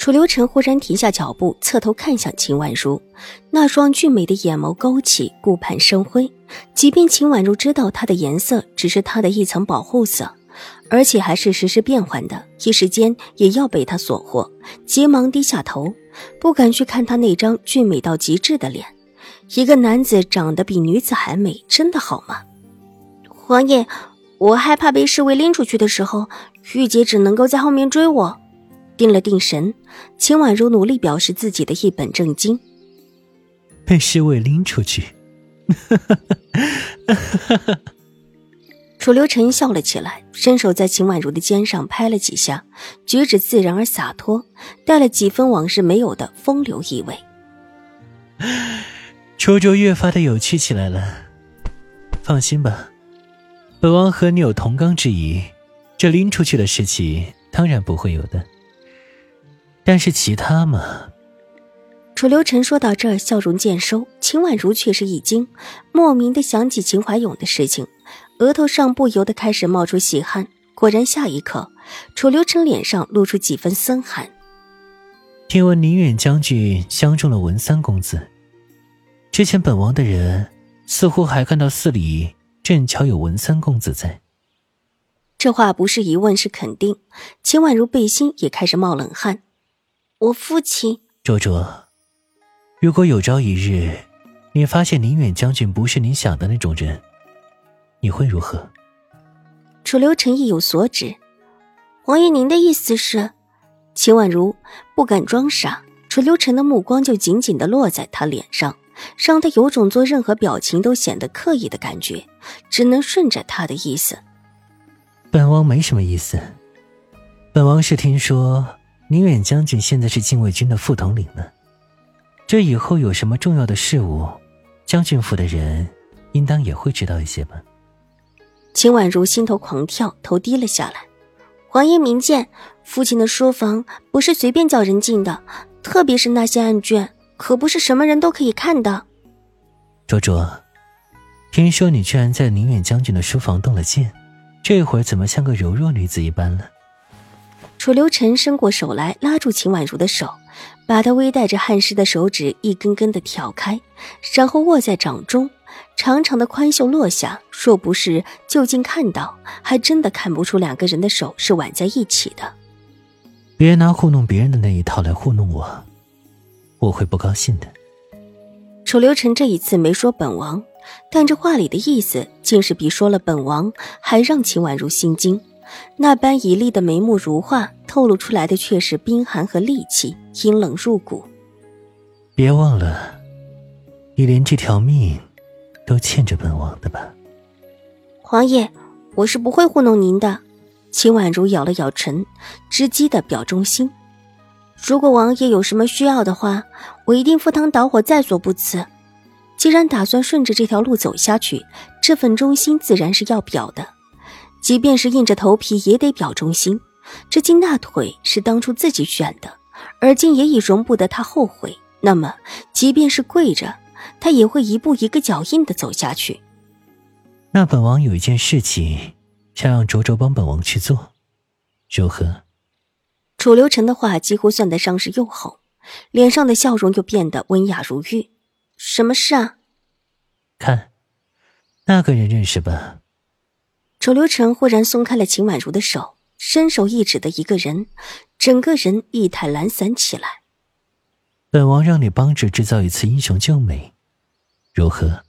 楚留臣忽然停下脚步，侧头看向秦婉如，那双俊美的眼眸勾起，顾盼生辉。即便秦婉如知道它的颜色只是他的一层保护色，而且还是时时变换的，一时间也要被他所惑，急忙低下头，不敢去看他那张俊美到极致的脸。一个男子长得比女子还美，真的好吗？皇爷，我害怕被侍卫拎出去的时候，玉洁只能够在后面追我。定了定神，秦婉如努力表示自己的一本正经。被侍卫拎出去，楚留臣笑了起来，伸手在秦婉如的肩上拍了几下，举止自然而洒脱，带了几分往日没有的风流意味。楚州越发的有趣起来了。放心吧，本王和你有同纲之谊，这拎出去的事情当然不会有的。但是其他嘛，楚留臣说到这儿，笑容渐收。秦婉如却是一惊，莫名的想起秦怀勇的事情，额头上不由得开始冒出细汗。果然，下一刻，楚留臣脸上露出几分森寒。听闻宁远将军相中了文三公子，之前本王的人似乎还看到寺里正巧有文三公子在。这话不是疑问，是肯定。秦婉如背心也开始冒冷汗。我父亲，卓卓，如果有朝一日，你发现宁远将军不是你想的那种人，你会如何？楚留臣意有所指，王爷，您的意思是？秦婉如不敢装傻，楚留臣的目光就紧紧的落在他脸上，让他有种做任何表情都显得刻意的感觉，只能顺着他的意思。本王没什么意思，本王是听说。宁远将军现在是禁卫军的副统领呢，这以后有什么重要的事务，将军府的人应当也会知道一些吧。秦婉如心头狂跳，头低了下来。皇爷明鉴，父亲的书房不是随便叫人进的，特别是那些案卷，可不是什么人都可以看的。卓卓，听说你居然在宁远将军的书房动了剑，这会儿怎么像个柔弱女子一般了？楚留臣伸过手来，拉住秦婉如的手，把她微带着汗湿的手指一根根的挑开，然后握在掌中。长长的宽袖落下，若不是就近看到，还真的看不出两个人的手是挽在一起的。别拿糊弄别人的那一套来糊弄我，我会不高兴的。楚留臣这一次没说本王，但这话里的意思，竟是比说了本王还让秦婉如心惊。那般绮丽的眉目如画，透露出来的却是冰寒和戾气，阴冷入骨。别忘了，你连这条命都欠着本王的吧？皇爷，我是不会糊弄您的。秦婉如咬了咬唇，直击的表忠心。如果王爷有什么需要的话，我一定赴汤蹈火在所不辞。既然打算顺着这条路走下去，这份忠心自然是要表的。即便是硬着头皮也得表忠心。这金大腿是当初自己选的，而今也已容不得他后悔。那么，即便是跪着，他也会一步一个脚印的走下去。那本王有一件事情，想让卓卓帮本王去做，如何？楚留臣的话几乎算得上是诱哄，脸上的笑容又变得温雅如玉。什么事啊？看，那个人认识吧？楚留臣忽然松开了秦婉如的手，伸手一指的一个人，整个人一抬懒散起来。本王让你帮着制造一次英雄救美，如何？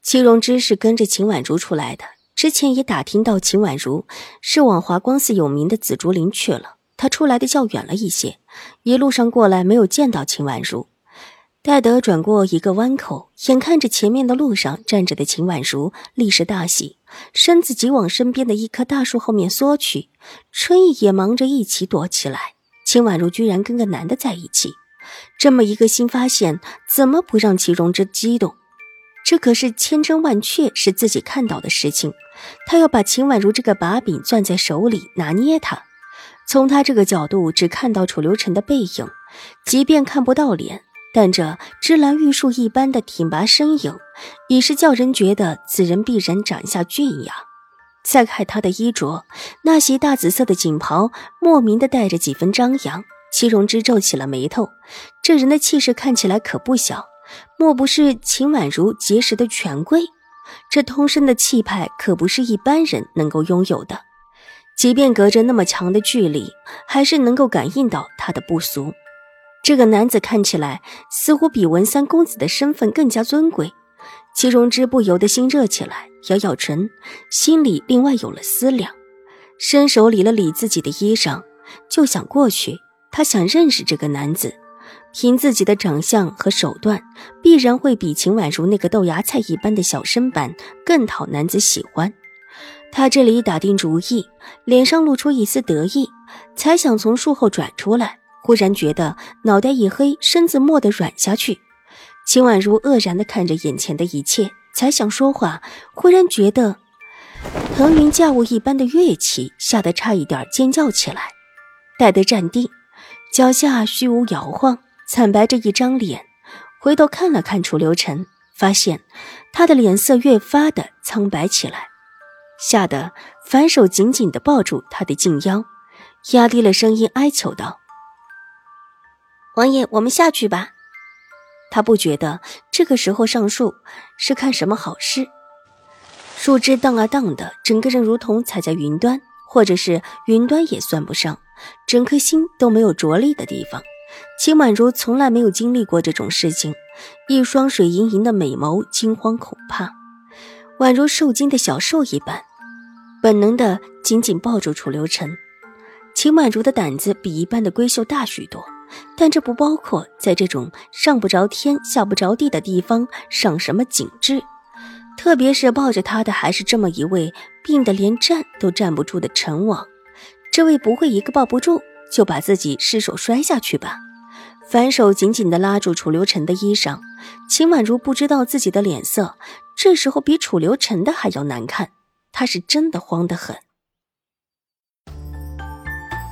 戚荣之是跟着秦婉如出来的，之前也打听到秦婉如是往华光寺有名的紫竹林去了，他出来的较远了一些，一路上过来没有见到秦婉如。戴德转过一个弯口，眼看着前面的路上站着的秦婉如，立时大喜，身子急往身边的一棵大树后面缩去。春意也忙着一起躲起来。秦婉如居然跟个男的在一起，这么一个新发现，怎么不让齐荣之激动？这可是千真万确是自己看到的事情，他要把秦婉如这个把柄攥在手里，拿捏她。从他这个角度，只看到楚留臣的背影，即便看不到脸。但这芝兰玉树一般的挺拔身影，已是叫人觉得此人必然长下俊雅。再看他的衣着，那袭大紫色的锦袍，莫名的带着几分张扬。齐荣之皱起了眉头，这人的气势看起来可不小，莫不是秦婉如结识的权贵？这通身的气派可不是一般人能够拥有的。即便隔着那么强的距离，还是能够感应到他的不俗。这个男子看起来似乎比文三公子的身份更加尊贵，齐荣之不由得心热起来，咬咬唇，心里另外有了思量，伸手理了理自己的衣裳，就想过去。他想认识这个男子，凭自己的长相和手段，必然会比秦婉如那个豆芽菜一般的小身板更讨男子喜欢。他这里打定主意，脸上露出一丝得意，才想从树后转出来。忽然觉得脑袋一黑，身子蓦地软下去。秦婉如愕然地看着眼前的一切，才想说话，忽然觉得腾云驾雾一般的乐器，吓得差一点尖叫起来。待得站定，脚下虚无摇晃，惨白着一张脸，回头看了看楚留臣，发现他的脸色越发的苍白起来，吓得反手紧紧地抱住他的颈腰，压低了声音哀求道。王爷，我们下去吧。他不觉得这个时候上树是看什么好事。树枝荡啊荡的，整个人如同踩在云端，或者是云端也算不上，整颗心都没有着力的地方。秦婉如从来没有经历过这种事情，一双水盈盈的美眸惊慌恐怕，宛如受惊的小兽一般，本能的紧紧抱住楚留臣。秦婉如的胆子比一般的闺秀大许多。但这不包括在这种上不着天、下不着地的地方上什么景致，特别是抱着他的还是这么一位病得连站都站不住的陈王，这位不会一个抱不住就把自己失手摔下去吧？反手紧紧地拉住楚留臣的衣裳，秦婉如不知道自己的脸色这时候比楚留臣的还要难看，她是真的慌得很。